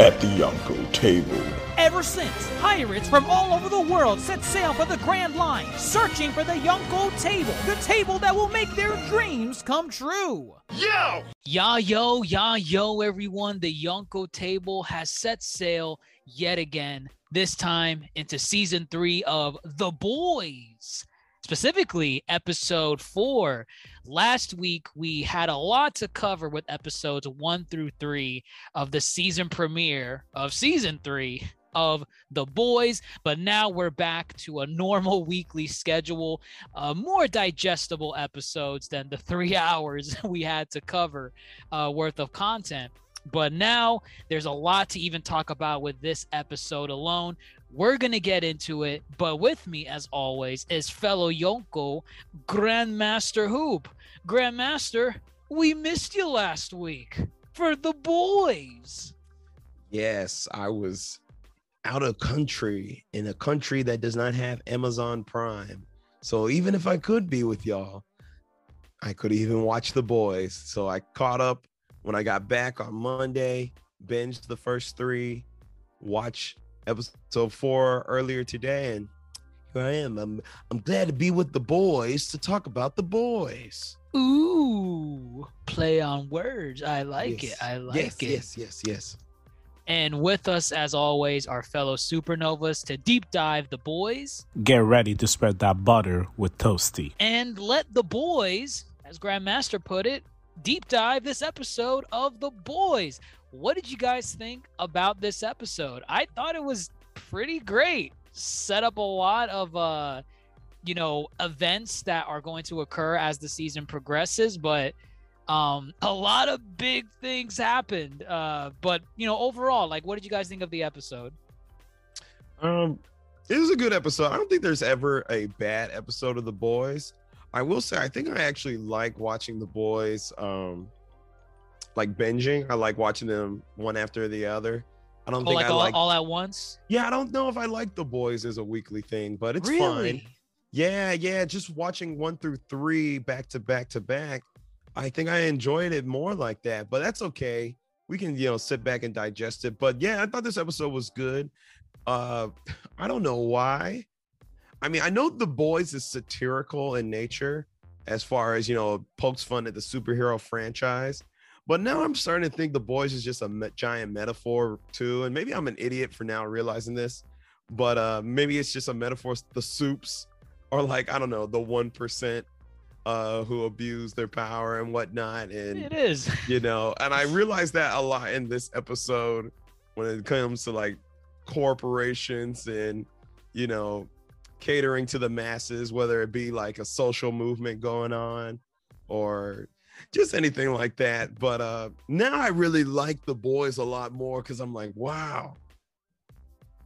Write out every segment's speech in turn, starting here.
at the Yonko table. Ever since, pirates from all over the world set sail for the Grand Line, searching for the Yonko table, the table that will make their dreams come true. Yo! Ya yo, ya yo, everyone. The Yonko table has set sail yet again, this time into season three of The Boys, specifically episode four. Last week, we had a lot to cover with episodes one through three of the season premiere of season three of the boys but now we're back to a normal weekly schedule uh, more digestible episodes than the three hours we had to cover uh, worth of content. But now there's a lot to even talk about with this episode alone we're gonna get into it but with me as always is fellow yonko grandmaster hoop grandmaster we missed you last week for the boys Yes, I was out of country in a country that does not have Amazon Prime. So even if I could be with y'all, I could even watch The Boys. So I caught up when I got back on Monday, binged the first three, watch episode four earlier today, and here I am. I'm I'm glad to be with the boys to talk about the boys. Ooh, play on words. I like Yes. it. I like yes, it. Yes, yes, yes. And with us, as always, our fellow supernovas to deep dive the boys Get ready to spread that butter with Toasty. and let the boys, as Grandmaster put it, deep dive this episode of the boys. What did you guys think about this episode? I thought it was pretty great. Set up a lot of uh you know events that are going to occur as the season progresses, but um a lot of big things happened. Uh but you know, overall, like what did you guys think of the episode? Um, it was a good episode. I don't think there's ever a bad episode of The Boys. I will say, I think I actually like watching The Boys, um, like binging. I like watching them one after the other. I don't Oh, think like I all, like. all at once? yeah, I don't know if I like The Boys as a weekly thing, but it's really? fine. Yeah, yeah. Just watching one through three back to back to back. I think I enjoyed it more like that, but that's okay. We can, you know, sit back and digest it. But yeah, I thought this episode was good. Uh I don't know why. I mean, I know the boys is satirical in nature as far as, you know, pokes fun at the superhero franchise. But now I'm starting to think the boys is just a me- giant metaphor too. And maybe I'm an idiot for now realizing this, but uh maybe it's just a metaphor. The soups or like I don't know the one percent uh who abuse their power and whatnot and It is. you know and I realized that a lot in this episode when it comes to like corporations and you know catering to the masses whether it be like a social movement going on or just anything like that but uh now I really like the boys a lot more because I'm like wow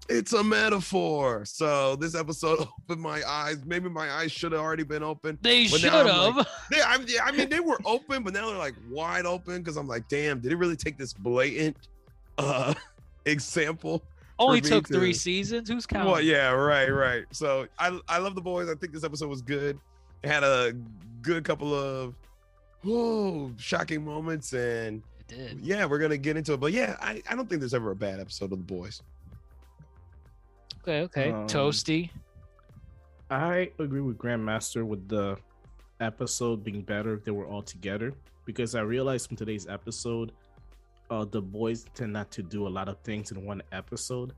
it's a metaphor. So this episode opened my eyes. Maybe my eyes should have already been open. They should have. They, I, I mean, they were open, but now they're like wide open because I'm like, damn, did it really take this blatant uh example? Only took three seasons. Who's counting? Well, yeah, right, right. So I I love the boys. I think this episode was good. It had a good couple of whoa shocking moments, and It did. yeah, we're gonna get into it. But yeah, I, I don't think there's ever a bad episode of the boys. Okay, okay. Um, Toasty. I agree with Grandmaster with the episode being better if they were all together because I realized from today's episode, uh, the boys tend not to do a lot of things in one episode.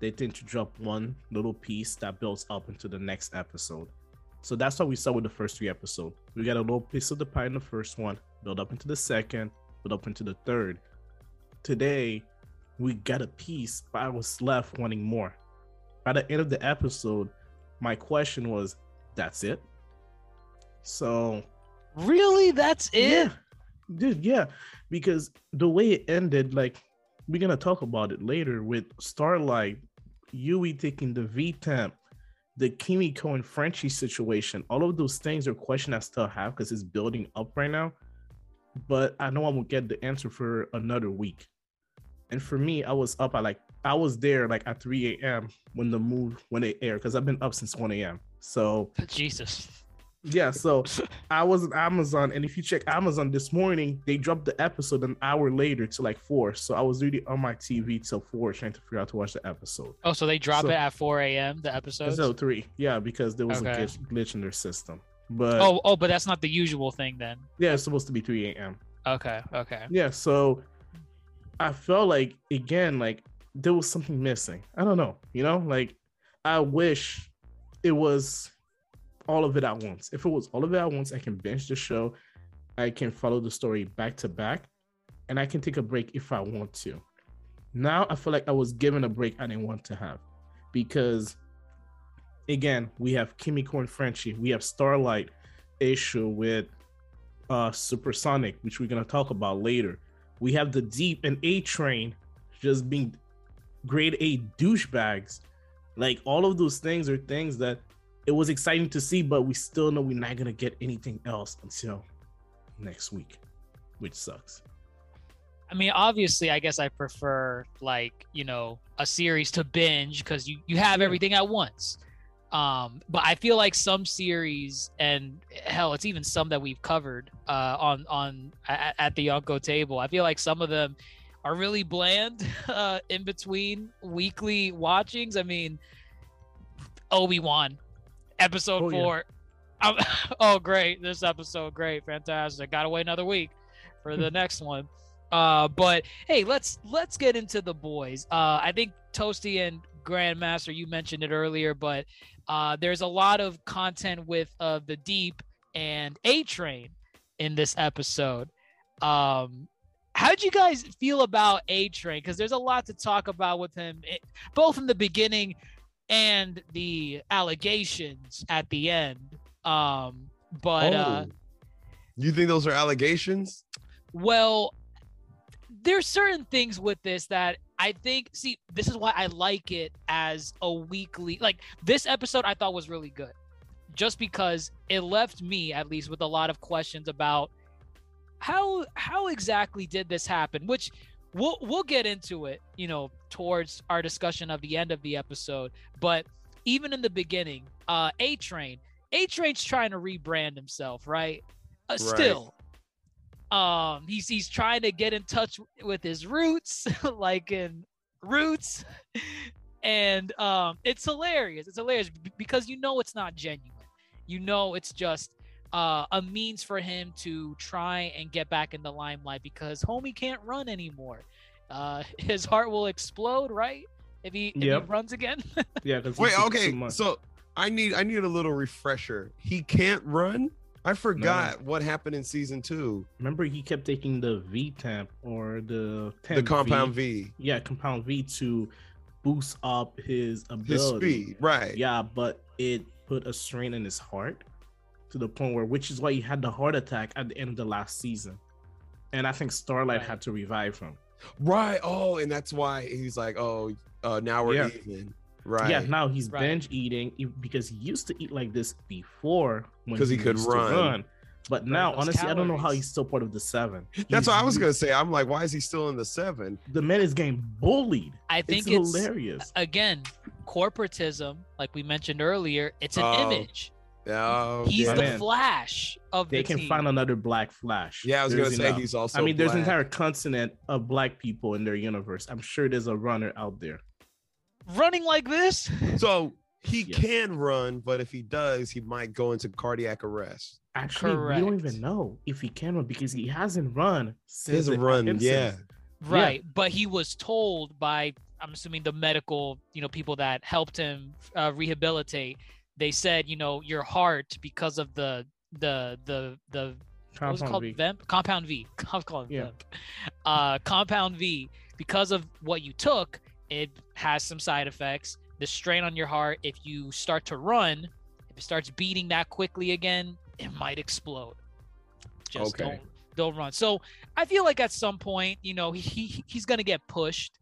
They tend to drop one little piece that builds up into the next episode. So that's why we start with the first three episodes. We got a little piece of the pie in the first one, build up into the second, build up into the third. Today, we got a piece, but I was left wanting more. By the end of the episode, my question was, "That's it." So Really? That's it? yeah, dude, yeah, because the way it ended, like we're gonna talk about it later with Starlight, Huey taking the V temp, the Kimiko Cohen Frenchie situation. All of those things are questions I still have because it's building up right now. But I know I won't get the answer for another week. And for me, I was up at like I was there like at 3 a.m. when the move when they aired because I've been up since 1 a.m. So Jesus. Yeah, so I was on Amazon, and if you check Amazon this morning, they dropped the episode an hour later to like four. So I was really on my TV till four trying to figure out to watch the episode. Oh, so they drop So- it at 4 a.m. The episode. So three, yeah, because there was a glitch, glitch in their system. But oh, oh, but that's not the usual thing then. yeah, it's supposed to be 3 a.m. Okay, okay. Yeah, so I felt like again, like there was something missing. I don't know, you know, like I wish it was all of it at once. If it was all of it at once, I can binge the show, I can follow the story back to back, and I can take a break if I want to. Now I feel like I was given a break I didn't want to have because again, we have Kimiko and Frenchie, we have Starlight issue with uh Supersonic, which we're gonna talk about later. We have the Deep and A Train just being grade A douchebags. Like all of those things are things that it was exciting to see, but we still know we're not gonna get anything else until next week, which sucks. I mean, obviously, I guess I prefer like you know a series to binge because you you have everything at once. Um, but I feel like some series and hell, it's even some that we've covered uh, on on at, at the Yonko table. I feel like some of them are really bland uh, in between weekly watchings. I mean, Obi Wan episode Oh, yeah. Um, oh, great! This episode, great, fantastic. Got to wait another week for the next one. Uh, but hey, let's let's get into the boys. Uh, I think Toasty and Grandmaster, you mentioned it earlier, but uh, there's a lot of content with uh, the Deep and A Train in this episode. Um, how did you guys feel about A Train? Because there's a lot to talk about with him, eh, both in the beginning and the allegations at the end. Um, but uh, Oh. you think those are allegations? well, there's certain things with this that I think see this is why I like it as a weekly like this episode I thought was really good. Just because it left me at least with a lot of questions about how how exactly did this happen, which we'll we'll get into it, you know, towards our discussion of the end of the episode, but even in the beginning, uh A Train, A Train's trying to rebrand himself, right? Uh, Still, um he's he's trying to get in touch with his roots like in roots and um it's hilarious it's hilarious because you know it's not genuine you know it's just uh, a means for him to try and get back in the limelight because homie can't run anymore uh his heart will explode right if he, if Yep. he runs again Yeah, Wait, okay. So I need I need a little refresher. He can't run. I forgot what happened in season two. remember he kept taking the V temp or the The 10 compound V, yeah, compound V to boost up his ability. his speed, right? Yeah, but it put a strain in his heart to the point where, which is why he had the heart attack at the end of the last season. And I think Starlight Right. had to revive him. Right. Oh, and that's why he's like, oh, uh, now we're Yeah. even. Right. Yeah, now he's Right. binge eating because he used to eat like this before when 'Cause he could used to run. But now, those honestly, I don't know how he's still part of the seven. That's what I was gonna say. I'm like, why is he still in the seven? The man is getting bullied. i think It's it's, hilarious. again corporatism like we mentioned earlier it's an Oh, image Oh, he's yeah. the Man. flash of They the can team. find another Black Flash. Yeah, I was There's gonna say enough. he's also. I mean, there's an entire continent of black people in their universe. I'm sure there's a runner out there. running like this So he Yes. can run, but if he does, he might go into cardiac arrest. Actually, we don't even know if he can run because he hasn't run He since hasn't run. Simpsons. Yeah. right but he was told by i'm assuming the medical you know people that helped him uh, rehabilitate they said, you know, your heart because of the the the the what was it Compound called V. Vemp? Compound V. I was calling Yeah. Vemp. Uh, Compound V. Because of what you took, it has some side effects. The strain on your heart, if you start to run, if it starts beating that quickly again, it might explode. Just Okay. don't don't run. So I feel like at some point, you know, he, he he's gonna get pushed,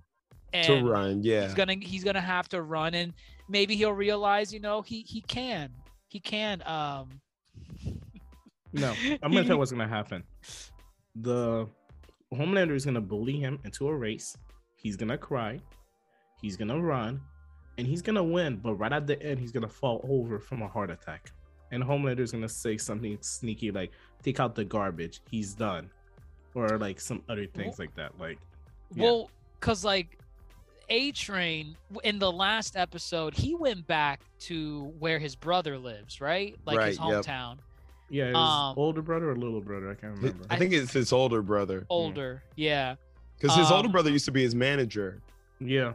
and to run. Yeah. he's gonna he's gonna have to run, and maybe he'll realize, you know, he he can he can um. No, I'm gonna tell you what's gonna happen. The Homelander is gonna bully him into a race. He's gonna cry. He's gonna run, and he's gonna win. But right at the end, he's gonna fall over from a heart attack. And Homelander is gonna say something sneaky like, "Take out the garbage. He's done," or like some other things like that. Like, Yeah. Well, cause like A Train in the last episode, he went back to where his brother lives, right? Like his Right, yep. hometown. yeah, his Um, older brother or little brother, I can't remember. I think it's his older brother Older, yeah. because his older Um, brother used to be his manager. yeah,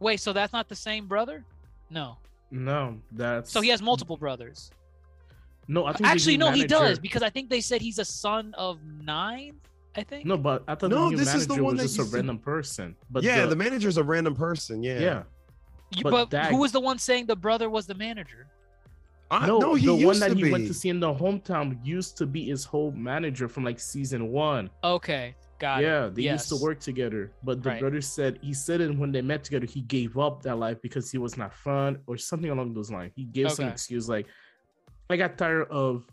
Wait, so that's not the same brother? No. no, that's So he has multiple brothers. no. I think Actually, new no, he does because I think they said he's a son of nine. I think. No, but I thought No, the new this is the one was that just a to- random person. But yeah, the, the, manager's a random person. Yeah. yeah, You- but but Dag- who was the one saying the brother was the manager? I, no, no, he the used one that to he be. went to see in the hometown used to be his whole manager from like season one. Okay, got it. yeah, they used to work together. But the Right. brother said he said it when they met together, he gave up that life because he was not fun or something along those lines. He gave some excuse like, I got tired of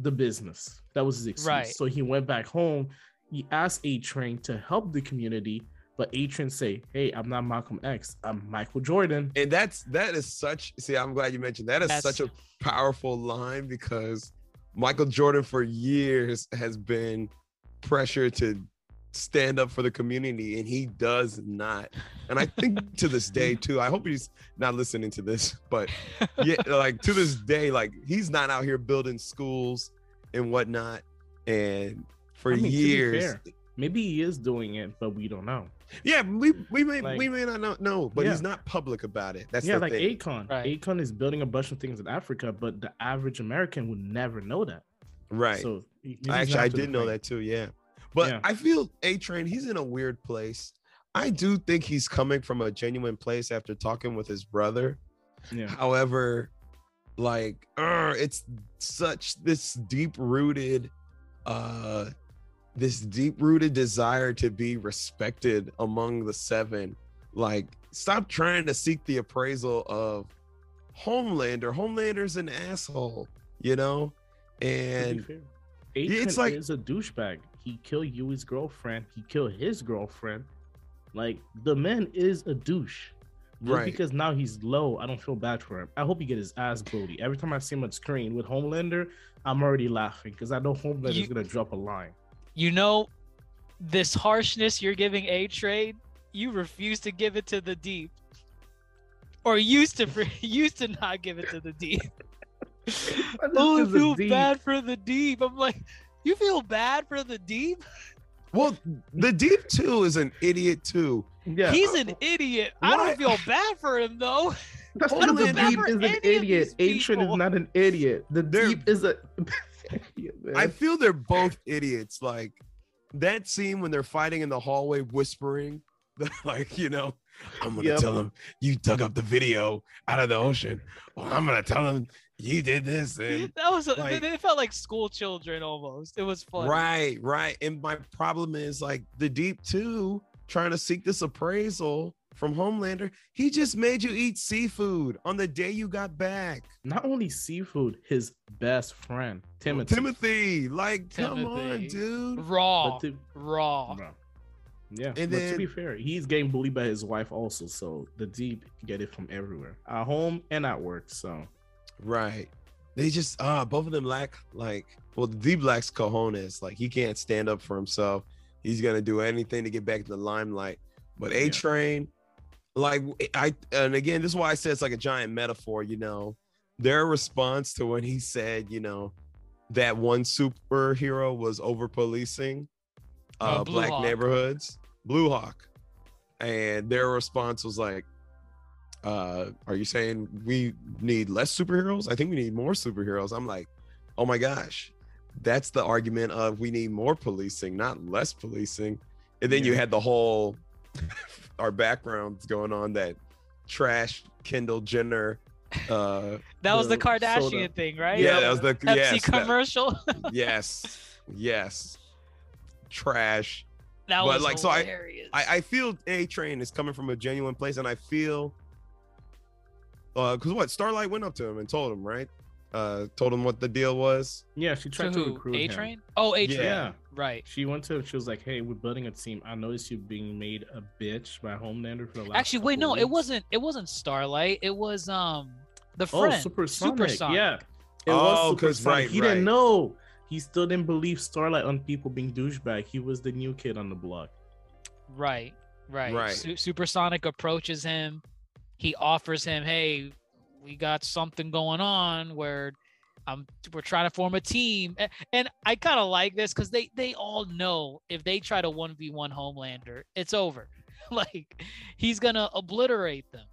the business. That was his excuse. Right. So he went back home. He asked A Train to help the community, but A Train say, Hey, I'm not Malcolm X. I'm Michael Jordan. and that's that is such. See, I'm glad you mentioned that. Is That's- such a powerful line because Michael Jordan for years has been pressured to stand up for the community, and he does not. And I think to this day too. I hope he's not listening to this, but yeah, like to this day, like he's not out here building schools and whatnot. And for I mean, years, fair, maybe he is doing it, but we don't know. yeah, we we may Like- we may not know, know but Yeah. he's not public about it. That's yeah, the like thing. Akon. Right. Akon is building a bunch of things in Africa, but the average American would never know that. right. So he- I actually, I did know point. that too. Yeah, but Yeah. I feel A Train. He's in a weird place. I do think he's coming from a genuine place after talking with his brother. Yeah. However, like, uh, it's such this deep rooted, uh, this deep rooted desire to be respected among the seven. Like, stop trying to seek the appraisal of Homelander. Homelander's an asshole, you know, and fair, it's like- is a douchebag. He killed Huey's girlfriend. He killed his girlfriend. Like the man is a douche. Just Right. because now he's low, I don't feel bad for him. I hope he get his ass bullied. Every time I see him on screen with Homelander, I'm already laughing because I know Homelander You- is gonna drop a line. You know, this harshness you're giving A Train, you refuse to give it to the deep, or used to used to not give it to the deep. oh, I feel deep. bad for the deep. I'm like, you feel bad for the deep? well, the deep too is an idiot too. Yeah, He's an idiot. I don't feel bad for him though. That's I not the feel bad deep for is an idiot. these A Train is not an idiot. The They're- deep is a. idiot, man. I feel they're both idiots. Like that scene when they're fighting in the hallway, whispering, like you know, I'm gonna Yep. tell him you dug up the video out of the ocean. Well, I'm gonna tell him you did this and that was a, like- it felt like school children almost. It was fun. right, right. And my problem is like the deep two trying to seek this appraisal from Homelander. He just made you eat seafood on the day you got back. not only seafood, his best friend Timothy. Timothy, like, come on, dude. Raw. But to- Raw. Bro. Yeah, And but to be fair, he's getting bullied by his wife also. So the deep get it from everywhere, at home and at work. So Right. They just uh both of them lack like well the deep lacks cojones. Like he can't stand up for himself. He's gonna do anything to get back to the limelight. But A Yeah. Train, like I and again, this is why I said it's like a giant metaphor, you know. Their response to when he said, you know, that one superhero was over policing uh Oh, black Hawk. neighborhoods, Blue Hawk. And their response was like, uh, are you saying we need less superheroes? I think we need more superheroes. I'm like, oh my gosh, that's the argument of we need more policing, not less policing. And then you had the whole our backgrounds going on that trash Kendall Jenner. Uh, That was the Kardashian soda. thing, right? yeah, that was the Pepsi yes, that- commercial. yes, yes, trash. that But, was like, so I- hilarious. I, I feel A Train is coming from a genuine place, and I feel, uh, because what Starlight went up to him and told him, right? Uh, told him what the deal was. Yeah, she tried to, who? recruit A him. Train? Oh, A Train. Yeah. Right. She went to. Him, she was like, "Hey, we're building a team. I noticed you being made a bitch by Homelander for the last." Actually, wait, couple no, it wasn't. It wasn't Starlight. It was um the Oh, friend. Supersonic. Supersonic. Yeah. It Oh, was 'cause- Supersonic. right, he right. didn't know. He still didn't believe Starlight on people being douchebag. He was the new kid on the block. Right. Right. Right. Su- Supersonic approaches him. He offers him, "Hey, we got something going on where I'm we're trying to form a team." And I kind of like this cuz they they all know if they try to 1v1 Homelander, it's over. like he's going to obliterate them.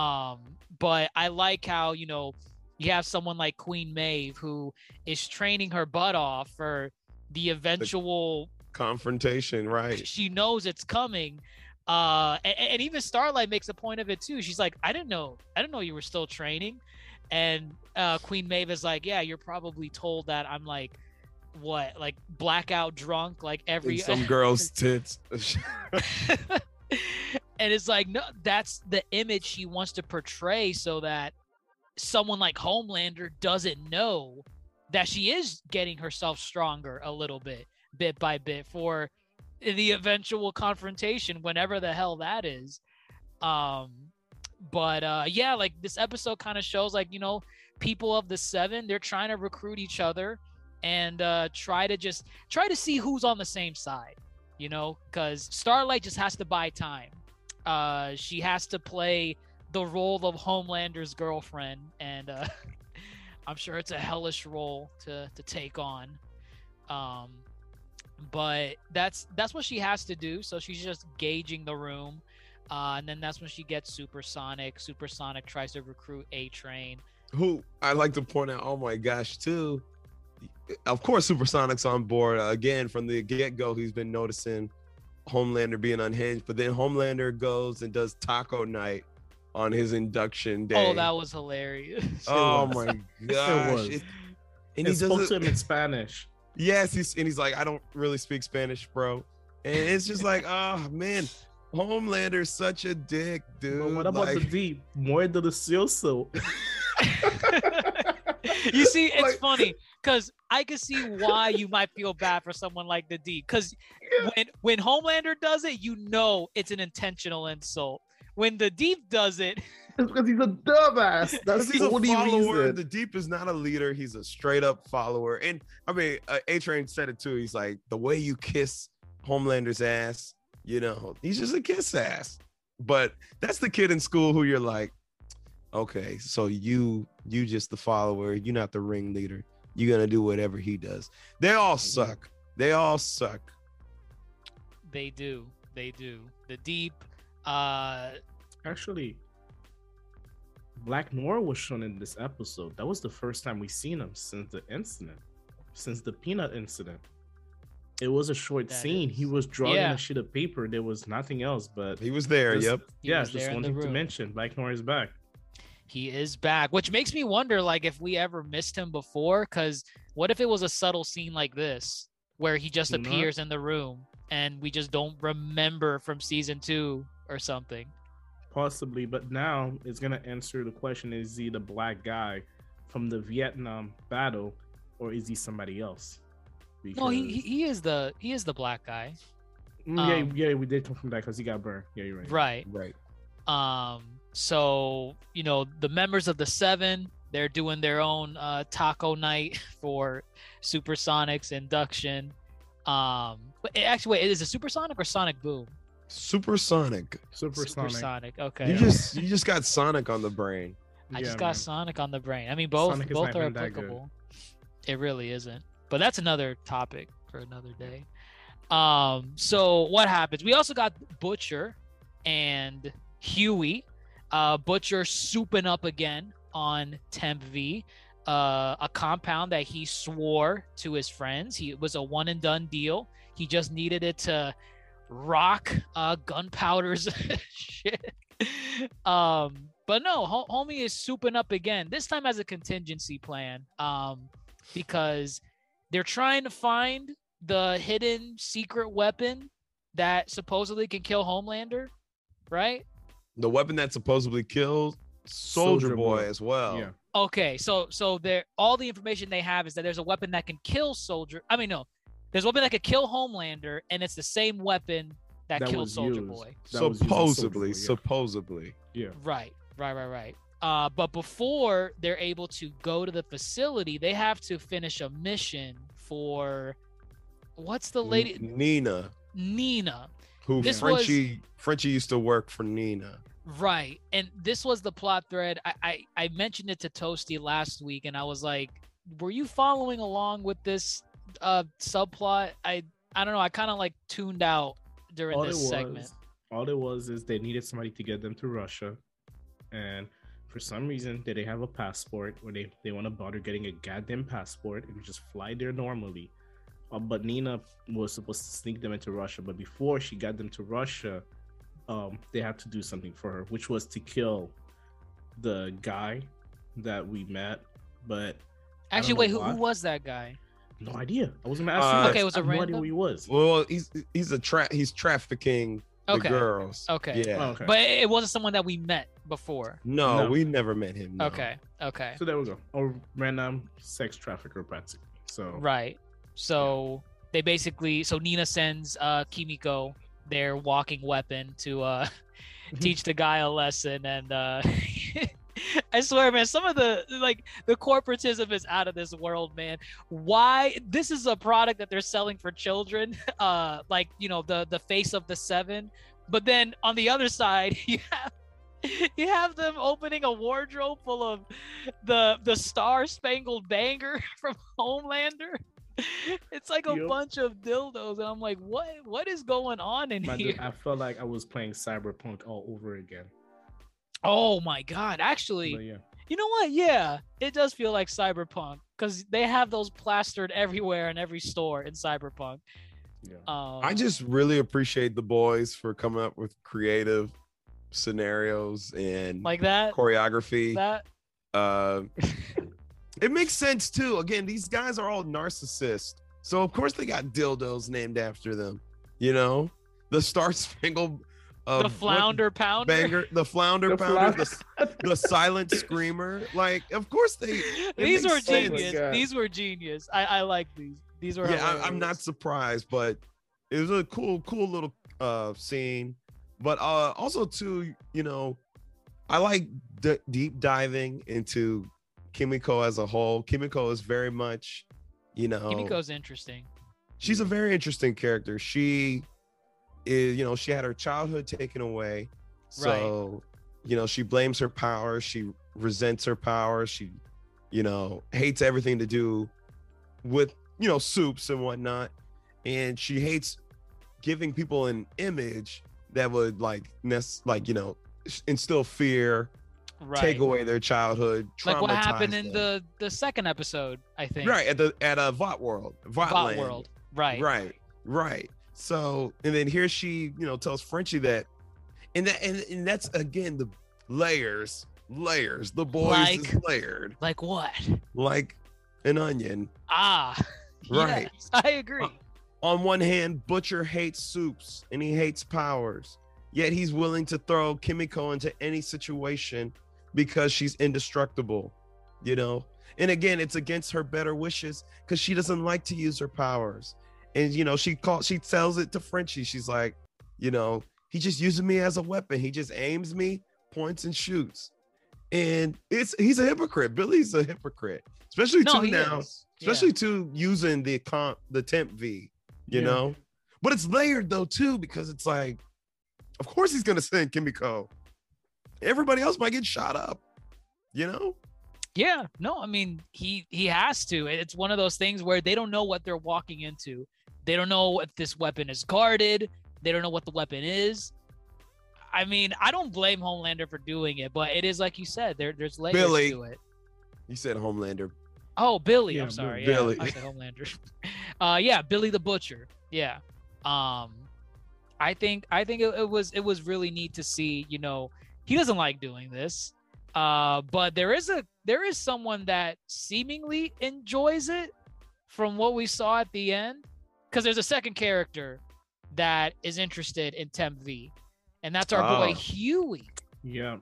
Um but I like how, you know, you have someone like Queen Maeve who is training her butt off for the eventual Confrontation, right? she knows it's coming uh and, and even starlight makes a point of it too she's like i didn't know i didn't know you were still training and uh queen maeve is like yeah you're probably told that i'm like what like blackout drunk like every some girl's tits. and it's like no that's the image she wants to portray so that someone like homelander doesn't know that she is getting herself stronger a little bit bit by bit for the eventual confrontation whenever the hell that is. Um but uh yeah like this episode kind of shows like you know people of the seven they're trying to recruit each other and uh try to just try to see who's on the same side you know because starlight just has to buy time. Uh she has to play the role of homelander's girlfriend and uh i'm sure it's a hellish role to to take on. Um but that's that's what she has to do so she's just gauging the room uh and then that's when she gets supersonic supersonic tries to recruit a train Who I like to point out, oh my gosh, too. Of course, Supersonic's on board uh, again from the get go. He's been noticing Homelander being unhinged, but then Homelander goes and does taco night on his induction day. oh that was hilarious Oh was. my gosh! was. It- And and he spoke to him in Spanish. Yes, he's and he's like, I don't really speak Spanish, bro. And it's just like, oh man, Homelander's such a dick, dude. But what about like, the deep? More delicioso. you see it's Like- funny because i can see why you might feel bad for someone like the d because when when homelander does it you know it's an intentional insult when the deep does it It's because he's a dumbass. That's he's the a only follower. reason. The Deep is not a leader. He's a straight up follower. And I mean, uh, A Train said it too. He's like, the way you kiss Homelander's ass, you know, he's just a kiss ass. But that's the kid in school who you're like, okay, so you you just the follower. You're not the ringleader. You're gonna do whatever he does. They all suck. They all suck. they do they do the deep uh Actually, Black Noir was shown in this episode. That was the first time we seen him since the incident, since the peanut incident. It was a short That scene. He was drawing Yeah. a sheet of paper. There was nothing else, but He was there. just- Yep. he yeah, was just there in the wanting to mention Black Noir is back. he is back which makes me wonder like if we ever missed him before because what if it was a subtle scene like this where he just Who not? appears in the room and we just don't remember from season two or something Possibly, but now it's gonna answer the question: Is he the black guy from the Vietnam battle, or is he somebody else? no he, he he is the he is the black guy Mm, um, yeah, yeah, we did come from that because he got burned. Yeah, you're right. right Right. Um, so you know, the members of the seven, they're doing their own uh, taco night for Supersonic's induction. Um, but it- actually, wait, is it Supersonic or Sonic Boom? Supersonic. Supersonic. Supersonic. Okay. You just you just got Sonic on the brain. I Yeah, just got man. Sonic on the brain. I mean, both Sonic both are even that good. applicable. It really isn't. But that's another topic for another day. Um, so what happens? We also got Butcher and Huey. Uh, Butcher souping up again on Temp V, uh, a compound that he swore to his friends. He it was a one and done deal. He just needed it to rock uh, gunpowder's shit. Um, but no, Ho- homie is souping up again. This time as a contingency plan. Um, because they're trying to find the hidden secret weapon that supposedly can kill Homelander, right? The weapon that supposedly killed Soldier, Soulja Boy, Boy. as well. Yeah. Okay, so so there all the information they have is that there's a weapon that can kill Soldier. I mean, no, there's a weapon that could kill Homelander, and it's the same weapon that, That killed Soldier used. Boy. That was used supposedly, Boy, yeah. supposedly. Yeah. Right, right, right, right. Uh, but before they're able to go to the facility, they have to finish a mission for what's the lady Nina, Nina. who This was- Frenchie Frenchie used to work for Nina. Right. And this was the plot thread. I, I, I mentioned it to Toasty last week and I was like, were you following along with this uh subplot? I I don't know, I kind of like tuned out during all this was, segment. all it was is they needed somebody to get them to Russia, and for some reason they didn't have a passport, or they they want to bother getting a goddamn passport and just fly there normally. Uh, but Nina was supposed to sneak them into Russia, but before she got them to Russia, um, they had to do something for her, which was to kill the guy that we met. But Actually, wait, who, who was that guy? No idea. I was gonna ask Uh, you. Okay, it was a have no idea random- who he was. Well, he's he's a tra- he's trafficking the Okay. girls. Okay. Yeah. Oh, okay. But it it wasn't someone that we met before. No, No. we never met him. no. Okay. Okay. So there we go. Or random sex trafficker, practically. So Right. So they basically so Nina sends uh Kimiko their walking weapon to uh teach the guy a lesson and uh I swear man some of the like the corporatism is out of this world man. Why this is a product that they're selling for children uh like you know the the face of the 7 but then on the other side you have you have them opening a wardrobe full of the the star spangled banger from Homelander. It's like a Yup. bunch of dildos, and I'm like, what what is going on in Man, here? dude, I felt like I was playing Cyberpunk all over again. Oh my god! Actually, But yeah, you know what? Yeah, it does feel like Cyberpunk because they have those plastered everywhere in every store in Cyberpunk. yeah. Um, I just really appreciate the boys for coming up with creative scenarios and like that. choreography. That Uh, it makes sense too. Again, these guys are all narcissists, so of course they got dildos named after them. You know, the Star Spangled, the what- flounder pounder. banger, the flounder The pounder, flounder- the, the silent screamer. Like, of course they. these were sense. Oh genius. God. these were genius. I I like these. These were. yeah, I, I'm not surprised, but it was a cool, cool little uh scene. But uh also too, you know, I like d- deep diving into Kimiko as a whole. Kimiko is very much, you know, Kimiko's interesting. she's a very interesting character. She is, you know, she had her childhood taken away. So, you know, she blames her power. She resents her power. She, you know, hates everything to do with, you know, soups and whatnot. And she hates giving people an image that would like, nec- like, you know, instill fear, Right. take away their childhood, like what happened in them. the the second episode, I think. right at the at a Vought World, Vought, Bot Land. World. Right. Right, right. So, and then here she, you know, tells Frenchie that, and that, and, and that's again the layers, layers. The boys Like- is layered Like what? like an onion. Ah. Right. Yes, I agree. On one hand, Butcher hates soups and he hates powers, yet he's willing to throw Kimiko into any situation because she's indestructible, you know. And again, it's against her better wishes because she doesn't like to use her powers. And you know, she calls, she tells it to Frenchie. She's like, you know, he just uses me as a weapon. He just aims me, points and shoots. And it's he's a hypocrite. Billy's a hypocrite, especially no, he now is. Yeah. especially to using the comp the temp v you Yeah. know but it's layered though too because it's like of course he's gonna send kimiko everybody else might get shot up you know Yeah, no, I mean he he has to. It's one of those things where they don't know what they're walking into. They don't know if this weapon is guarded. They don't know what the weapon is. I mean, I don't blame Homelander for doing it, but it is like you said, there there's layers Billy. to it. You said Homelander. Oh, Billy. Yeah, I'm sorry. Billy. Yeah, I said Homelander. uh, yeah, Billy the Butcher. Yeah. Um, I think I think it, it was it was really neat to see. You know, he doesn't like doing this, uh, but there is a there is someone that seemingly enjoys it from what we saw at the end, because there's a second character that is interested in Temp V, and that's our boy Oh. Huey. Yeah.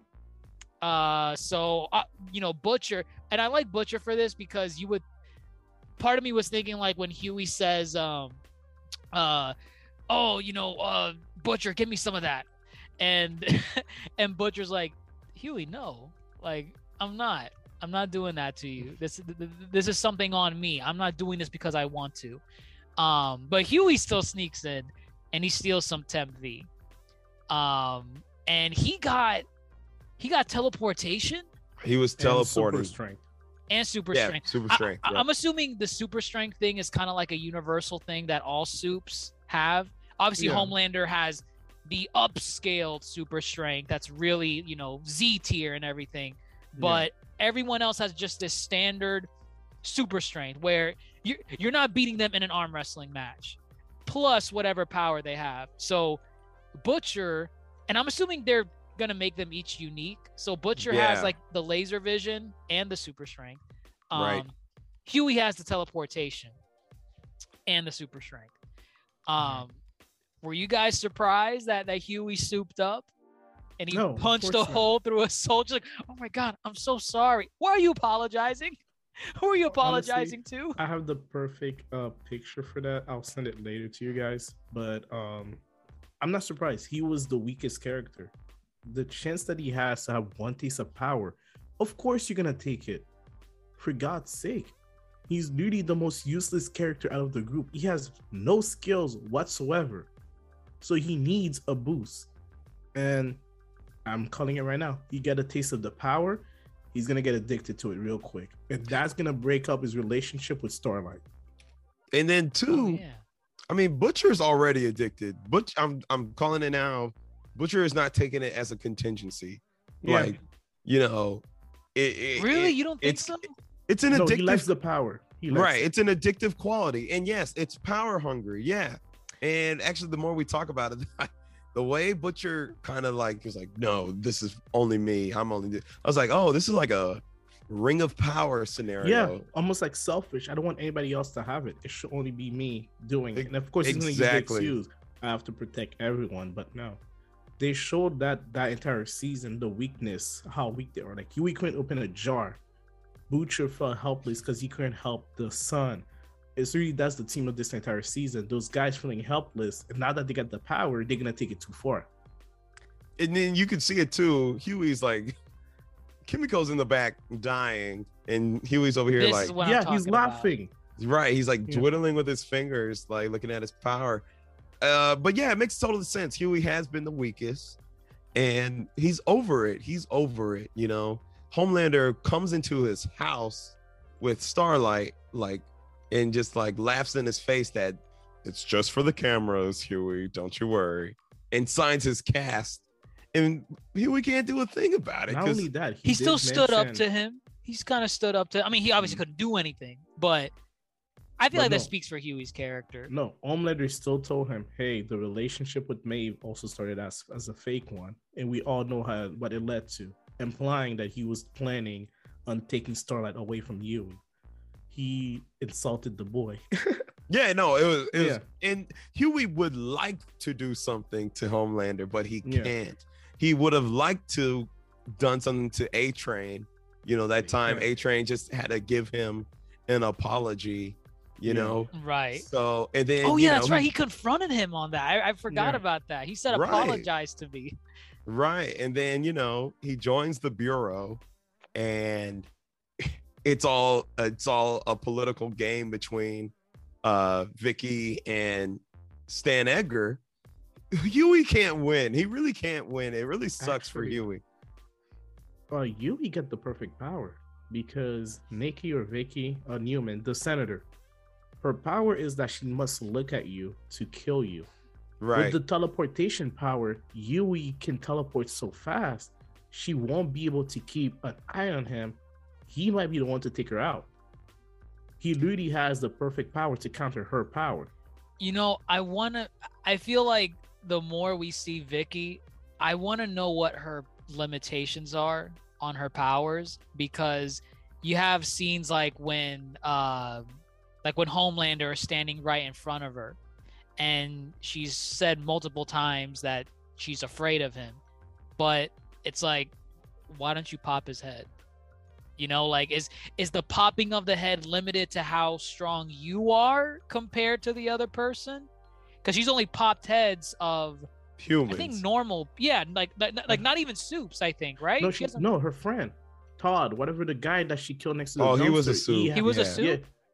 Uh, so uh, you know, Butcher, and I like Butcher for this because you would. Part of me was thinking like when Huey says, um, uh, oh, you know, uh, Butcher, give me some of that, and and Butcher's like, Huey, no, like I'm not, I'm not doing that to you. This this is something on me. I'm not doing this because I want to. Um, but Huey still sneaks in and he steals some Temp V. Um, and he got he got teleportation He was And super strength. and super Yeah, strength. super strength. I, yeah. am assuming the super strength thing is kind of like a universal thing that all soups have. Obviously, Yeah. Homelander has the upscaled super strength that's really you know Z tier and everything, but everyone else has just this standard super strength where you're you're not beating them in an arm wrestling match, plus whatever power they have. So Butcher, and I'm assuming they're gonna make them each unique. So Butcher has like the laser vision and the super strength. Um, Right. Huey has the teleportation and the super strength. Um, were you guys surprised that that Huey souped up and he No, punched a course not. hole through a soldier? Like, oh my god, I'm so sorry. Why are you apologizing? Who are you Honestly, apologizing to? I have the perfect uh picture for that. I'll send it later to you guys. But um I'm not surprised. He was the weakest character. The chance that he has to have one taste of power, of course you're gonna take it. For God's sake. He's literally the most useless character out of the group. He has no skills whatsoever. So he needs a boost. And I'm calling it right now. He get a taste of the power, he's gonna get addicted to it real quick. And that's gonna break up his relationship with Starlight. and then Oh, two, yeah. I mean, Butcher's already addicted. Butch, I'm I'm calling it now. Butcher is not taking it as a contingency. Yeah. Like, you know, it, it- Really? it- you don't think it's so? it's an No, he likes the power. He likes right? it. It's an addictive quality, and yes, it's power hungry. Yeah, and actually, the more we talk about it, the way Butcher kind of like was like, no, this is only me. I'm only. This. I was like, oh, this is like a ring of power scenario. Yeah, almost like selfish. I don't want anybody else to have it. It should only be me doing it. And of course, he's gonna use the excuse. I have to protect everyone, but no. They showed that that entire season the weakness, how weak they are. Like Huey couldn't open a jar. Butcher felt helpless because he couldn't help the son. It's really that's the team of this entire season. Those guys feeling helpless, and now that they got the power, they're gonna take it too far. and then you can see it too. Huey's like, Kimiko's in the back dying, and Huey's over here This like, is I'm yeah, he's talking about. laughing. right. He's like Yeah. twiddling with his fingers, like looking at his power. Uh, but yeah, it makes total sense. Huey has been the weakest, and he's over it. He's over it. You know, Homelander comes into his house with Starlight, like, and just like laughs in his face that it's just for the cameras, Huey. Don't you worry, and signs his cast. And Huey can't do a thing about it Not 'cause- only that, He, did still stood up to him. He's kind of stood up to. I mean, he obviously hmm. couldn't do anything, but I feel But like that speaks for Huey's character. No, Homelander still told him, "Hey, the relationship with Maeve also started as as a fake one, and we all know how what it led to, implying that he was planning on taking Starlight away from Huey. He insulted the boy. Yeah, no, it was, it was Yeah. and Huey would like to do something to Homelander, but he Yeah. can't. He would have liked to done something to A Train. You know, that time. A Train just had to give him an apology, you Yeah. know. Right. So and then Oh you yeah, know, that's right. He confronted him on that. I, I forgot Yeah. about that. He said Right. apologize to me. Right. And then, you know, he joins the bureau and it's all it's all a political game between uh Vicky and Stan Edgar. Huey can't win. He really can't win. It really sucks for Actually, Huey. uh, Huey get the perfect power because Nikki or Vicky uh, Neuman, the senator, her power is that she must look at you to kill you. Right. With the teleportation power, Huey can teleport so fast, she won't be able to keep an eye on him. He might be the one to take her out. He literally has the perfect power to counter her power. You know, I want to. I feel like the more we see Vicky, I want to know what her limitations are on her powers because you have scenes like when, uh, like when Homelander is standing right in front of her, and she's said multiple times that she's afraid of him, but it's like, why don't you pop his head? You know, like is is the popping of the head limited to how strong you are compared to the other person? Because she's only popped heads of Humans. I think normal, yeah, like like, like not even soups. I think right. No, She she, no, her friend, Todd, whatever the guy that she killed next to the Oh, he was a dumpster, soup. He was a Yeah. soup?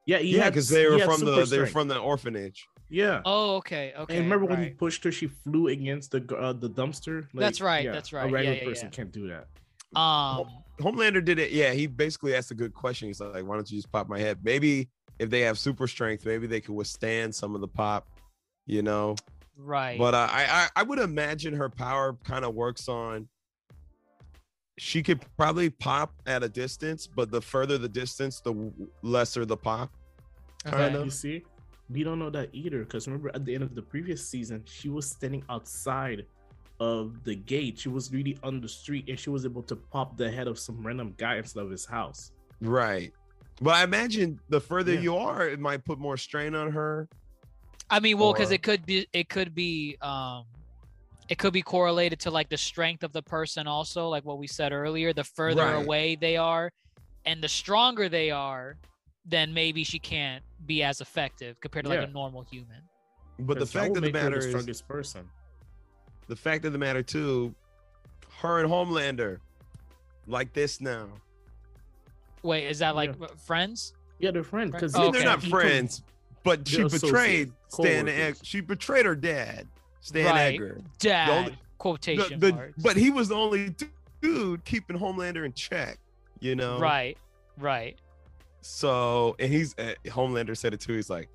Yeah, yeah, he yeah, because they were from the super they were from the orphanage. Yeah. Oh, okay, okay. and remember when he pushed her, she flew against the uh, the dumpster. That's right, that's right. A Yeah, regular yeah, person yeah. can't do that. Um, Homelander did it. Yeah, he basically asked a good question. He's like, "Why don't you just pop my head? Maybe if they have super strength, maybe they can withstand some of the pop, you know." right. But uh, I, I I would imagine her power kind of works on. She could probably pop at a distance, but the further the distance, the lesser the pop. Okay. kind of. You see, we don't know that either because remember at the end of the previous season, she was standing outside of the gate. She was really on the street and she was able to pop the head of some random guy instead of his house. Right. But I imagine the further Yeah. you are, it might put more strain on her. I mean, well, because or- it could be, it could be, um, it could be correlated to like the strength of the person, also, like what we said earlier. The further Right. away they are, and the stronger they are, then maybe she can't be as effective compared to like Yeah. a normal human. But the fact will of the make matter the is, strongest person. The fact of the matter too, her and Homelander, like this now. Wait, is that like Yeah. friends? Yeah, they're friends because I mean, Okay. they're not friends, but she betrayed Stan. co-workers. She betrayed her dad, Stan Right. Edgar. Dad only- quotation the- marks. but he was the only dude keeping Homelander in check. You know, right, right. So, and he's uh, Homelander said it too. He's like,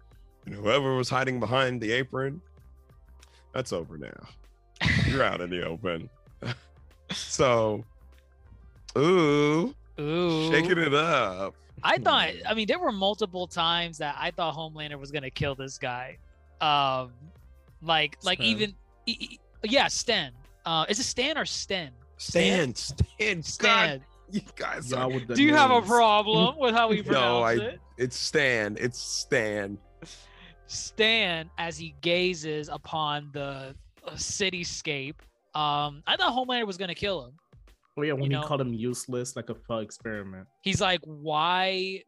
whoever was hiding behind the apron, that's over now. You're out in the open. so, ooh, Ooh. shaking it up. I thought, I mean, there were multiple times that I thought Homelander was gonna kill this guy. Um, like, like Stan. even, e- e- yeah, Sten. Uh, is it Stan or Sten? Stan, Stan, Stan. God, you guys Y'all are. with the Do you have a names. problem with how we pronounce it? No, I. it? It's Stan. It's Stan. Stan, as he gazes upon the cityscape, um, I thought Homelander was gonna kill him. Oh yeah, when you he know- called him useless, like a fun experiment. he's like, why?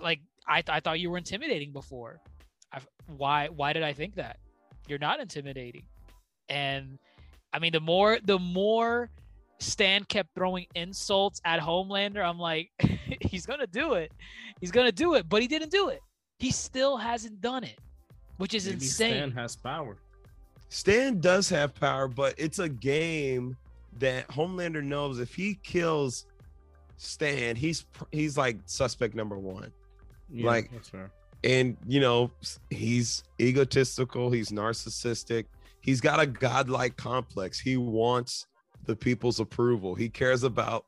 Like, I, I thought you were intimidating before. I, why? Why did I think that? You're not intimidating. And I mean, the more the more Stan kept throwing insults at Homelander, I'm like, he's gonna do it. He's gonna do it, but he didn't do it. He still hasn't done it, which is Maybe insane. Stan has power. Stan does have power, but it's a game that Homelander knows if he kills Stan, he's he's like suspect number one. Yeah, Like- that's fair. And you know, he's egotistical, he's narcissistic, he's got a godlike complex. He wants the people's approval. He cares about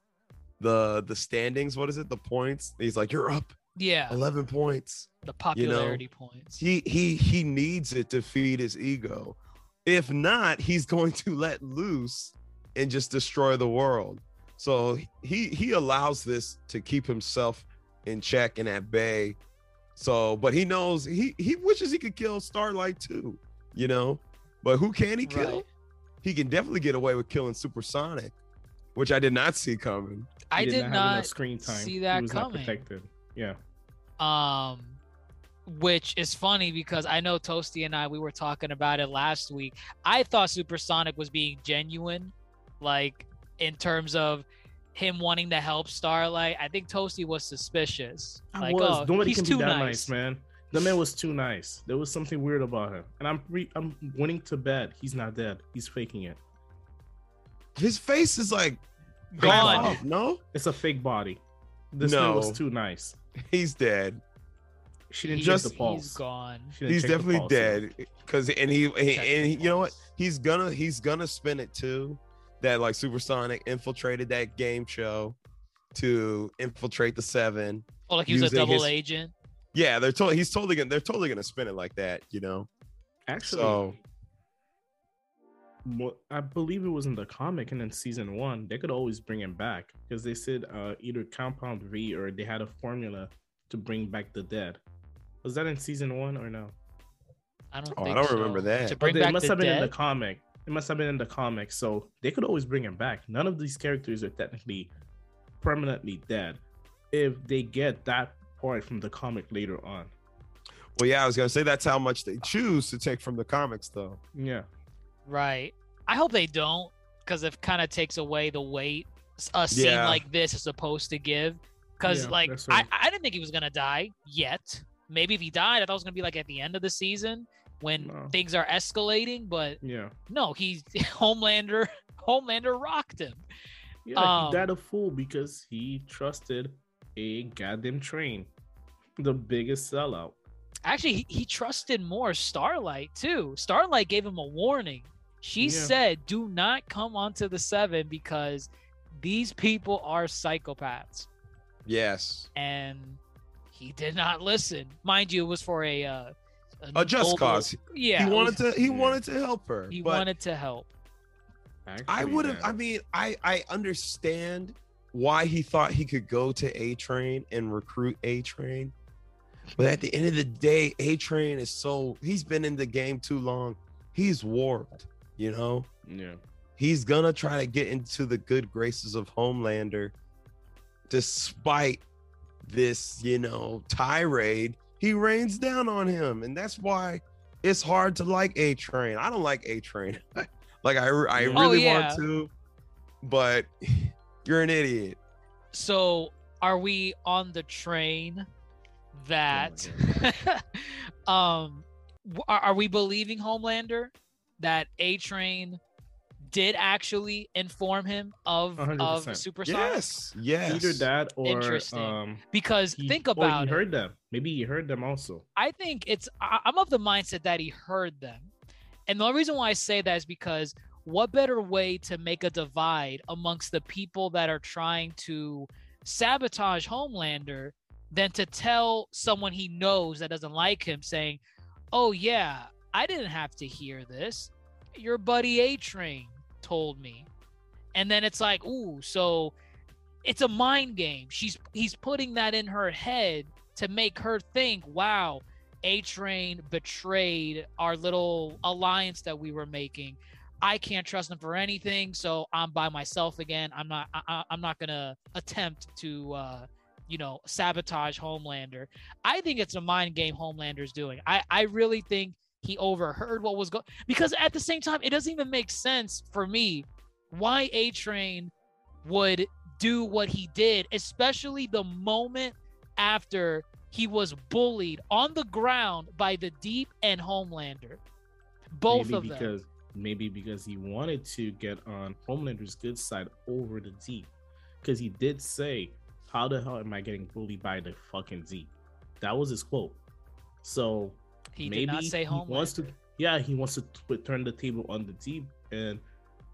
the the standings. What is it? The points. He's like, You're up yeah, 11 points. the popularity points. he he he needs it to feed his ego if not he's going to let loose and just destroy the world so he he allows this to keep himself in check and at bay so but he knows he he wishes he could kill starlight too you know but who can he kill Right. he can definitely get away with killing supersonic which i did not see coming I He did have not enough screen time. see He that was not coming. protected. Yeah. um which is funny because I know Toasty and I we were talking about it last week. I thought Supersonic was being genuine, like in terms of him wanting to help Starlight. I think Toasty was suspicious. I like, was. oh, Nobody he's can too be that nice. nice. man. The man was too nice. There was something weird about him. And I'm re- I'm winning to bet he's not dead. He's faking it. his face is like Gone. off, no It's a fake body. This man was too nice. he's dead She didn't just the pulse. He's gone. He's definitely dead. Cause and he, he and he, you know what? He's gonna he's gonna spin it too. That like Supersonic infiltrated that game show to infiltrate the seven. Oh, like he was a Using double his- agent. Yeah, they're totally he's totally gonna they're totally gonna spin it like that, you know. Actually, So mo- I believe it was in the comic and in season one, they could always bring him back because they said uh, either Compound V or they had a formula to bring back the dead. Was that in season one or no? I don't. Oh, I don't remember that. To Oh, bring they back must the have been in the comic. It must have been in the comic, so they could always bring him back. None of these characters are technically permanently dead if they get that part from the comic later on. well, yeah, I was gonna say that's how much they choose to take from the comics, though. Yeah, Right. I hope they don't, because it kind of takes away the weight a scene Yeah. like this is supposed to give. Because Yeah, like that's I. I didn't think he was gonna die yet. Maybe if he died, I thought it was gonna be like at the end of the season when No. things are escalating. But yeah, no, he's Homelander. Homelander rocked him. yeah. Um, he died a fool because he trusted a goddamn train, the biggest sellout. Actually, he, he trusted more Starlight too. Starlight gave him a warning. She Yeah. said, "Do not come onto the seven because these people are psychopaths." Yes, and he did not listen. Mind you, it was for a uh, a just noble- cause. Yeah, he wanted was- to he yeah. wanted to help her. He wanted to help. I would have. I mean, I I understand why he thought he could go to A Train and recruit A Train, but at the end of the day, A Train is so he's been in the game too long. He's warped. You know, yeah. he's gonna try to get into the good graces of Homelander, despite this, you know, tirade. He rains down on him, and that's why it's hard to like A Train. I don't like A Train. like I, I Oh, really yeah. want to, but you're an idiot. So, are we on the train that, um, are, are we believing Homelander that A Train did actually inform him of of 100%. Supersonic? Yes, yes. Either that or Interesting. um, Because he, think or about he it. heard them. Maybe he heard them also. I think it's I, I'm of the mindset that he heard them. And the only reason why I say that is because what better way to make a divide amongst the people that are trying to sabotage Homelander than to tell someone he knows that doesn't like him saying, "Oh yeah, I didn't have to hear this. Your buddy A Train told me." And then it's like, "Ooh, so it's a mind game. She's he's putting that in her head to make her think, wow, A Train betrayed our little alliance that we were making. I can't trust him for anything, so I'm by myself again. I'm not. I, I'm not gonna attempt to, uh, you know, sabotage Homelander. I think it's a mind game Homelander's doing. I I really think he overheard what was going because at the same time, it doesn't even make sense for me why A Train would do what he did, especially the moment after he was bullied on the ground by the Deep and Homelander. Both maybe of them. because maybe because he wanted to get on Homelander's good side over the Deep. Because he did say, How the hell am I getting bullied by the fucking Deep? That was his quote. So He maybe did not say he wants to yeah, he wants to t- turn the table on the Deep and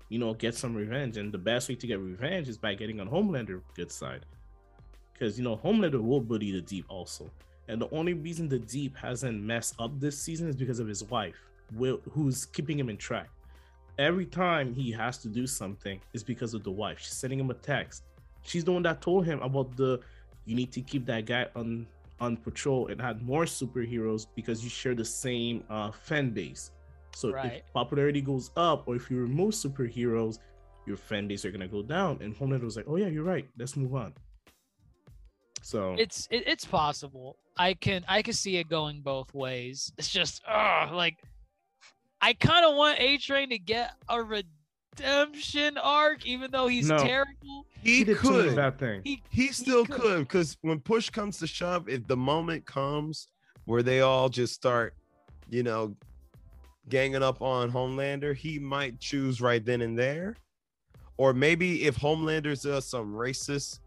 you know get some revenge. And the best way to get revenge is by getting on Homelander good side. Because you know, Homelander will bully the Deep also. And the only reason the Deep hasn't messed up this season is because of his wife, Will, who's keeping him in track. Every time he has to do something is because of the wife. She's sending him a text. She's the one that told him about the you need to keep that guy on on patrol and had more superheroes because you share the same uh, fan base. So Right. if popularity goes up or if you remove superheroes, your fan base are gonna go down. And Homelander was like, "Oh yeah, you're right. Let's move on." So It's it, it's possible. I can I can see it going both ways. It's just uh like I kind of want A Train to get a redemption arc, even though he's No. terrible. He, he did too many could. bad things. He He still could. could, because when push comes to shove, if the moment comes where they all just start, you know, ganging up on Homelander, he might choose right then and there. Or maybe if Homelander does some racist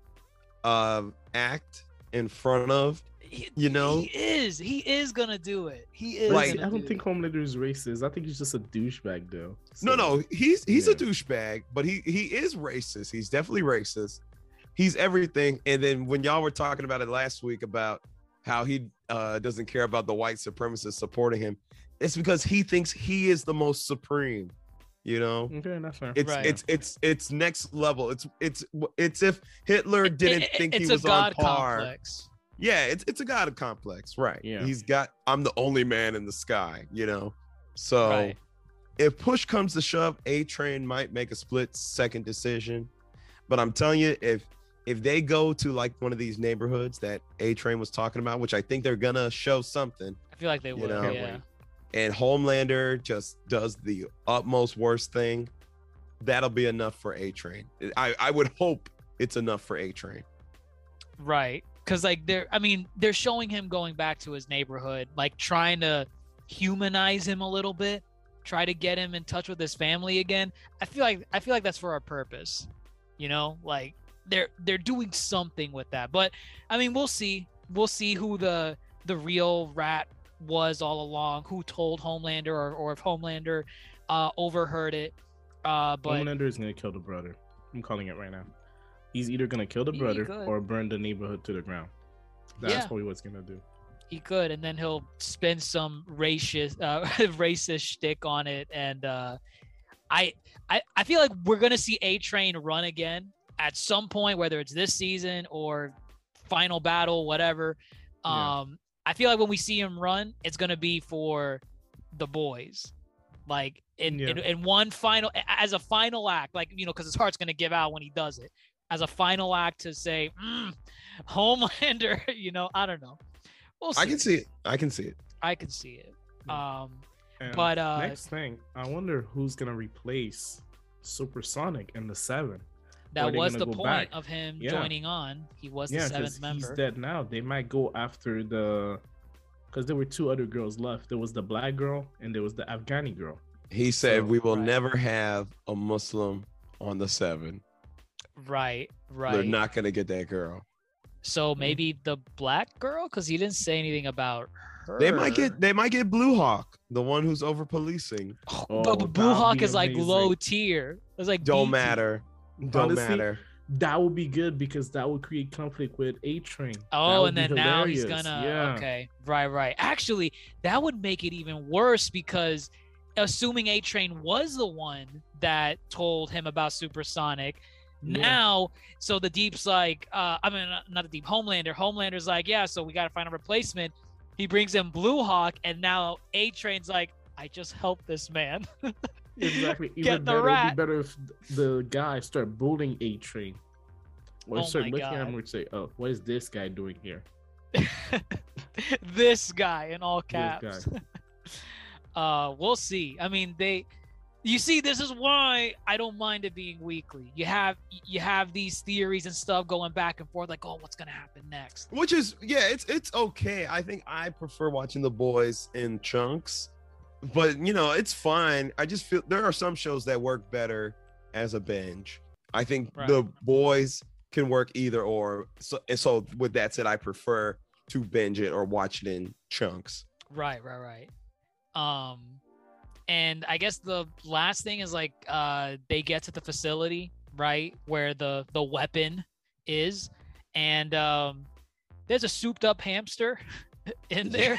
uh, act in front of He- You know? he is. He is gonna do it. He is. Like- I don't do think it. Homelander is racist. I think he's just a douchebag, though. No, So- no, he's he's a douchebag, but he he is racist. He's definitely racist. He's everything. And then when y'all were talking about it last week about how he uh, doesn't care about the white supremacists supporting him, it's because he thinks he is the most supreme. You know, Okay, that's fair. it's Right. it's it's it's next level. It's it's it's if Hitler didn't it- think he was a god on par. complex. Yeah, it's it's a god complex, right? Yeah. He's got I'm the only man in the sky, you know. So Right. if push comes to shove, A Train might make a split second decision. But I'm telling you, if if they go to like one of these neighborhoods that A Train was talking about, which I think they're gonna show something, I feel like they will. yeah. and Homelander just does the utmost worst thing, that'll be enough for A Train. I, I would hope it's enough for A Train. Right. Cause like they're I mean, they're showing him going back to his neighborhood, like trying to humanize him a little bit, try to get him in touch with his family again. I feel like I feel like that's for a purpose. You know, like they're they're doing something with that. But I mean we'll see. We'll see who the the real rat was all along, who told Homelander or, or if Homelander uh overheard it. Uh but Homelander is gonna kill the brother. I'm calling it right now. He's either gonna kill the He brother could. or burn the neighborhood to the ground. That's Yeah. what he was gonna do. he could and then he'll spin some racist uh racist shtick on it and uh I, I i feel like we're gonna see A Train run again at some point whether it's this season or final battle whatever Yeah. um i feel like when we see him run it's gonna be for the boys like in, in, Yeah. in one final as a final act like you know because his heart's gonna give out when he does it as a final act to say mm, homelander you know i don't know we'll see. I can see it. I can see it. I can see it. Um, And But, uh, next thing, I wonder who's gonna replace Supersonic in the seven. that was the point back. of him Yeah. joining on. He was the yeah, seventh because he's dead now. They might go after the, because there were two other girls left. There was the black girl and there was the Afghani girl. He said So- we will Right. never have a Muslim on the seven. Right, right. They're not gonna get that girl. so maybe the black girl, because he didn't say anything about her. They might get they might get Blue Hawk, the one who's over policing. Oh, Oh, but Blue Hawk be is like amazing. low tier. It's like Don't B tier. matter. Don't Honestly, matter. That would be good because that would create conflict with A Train. Oh, and then now he's gonna. Yeah. Okay, right, right. Actually, that would make it even worse because, assuming A Train was the one that told him about Supersonic, Yeah. now so the Deep's like, uh, I mean, not- the Deep, Homelander. Homelander's like, yeah, so we got to find a replacement. He brings in Blue Hawk, and now A Train's like, I just helped this man. Exactly. Get Even the better, rat. It'd be better if the guy start bullying A Train. Or Oh start my looking at him God. and say, "Oh, what is this guy doing here?" this guy in all caps. uh, we'll see. I mean, they. You see, this is why I don't mind it being weekly. You have you have these theories and stuff going back and forth, like, oh, what's gonna happen next? Which is yeah, it's it's okay. I think I prefer watching the boys in chunks. But you know, it's fine. I just feel there are some shows that work better as a binge. I think Right. the boys can work either or. So and so with that said, I prefer to binge it or watch it in chunks. Right, right, right. Um, and I guess the last thing is like, uh, they get to the facility, right, where the the weapon is, and um, there's a souped up hamster in there.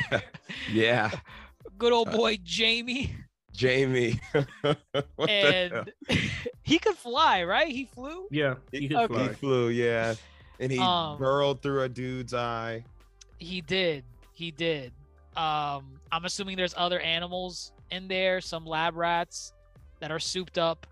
yeah. Good old boy Jamie, Jamie. What the hell? and he could fly, right? He flew. Yeah, he could Okay. he flew, yeah. And he Um, burrowed through a dude's eye. He did. He did. Um, I'm assuming there's other animals in there, some lab rats that are souped up.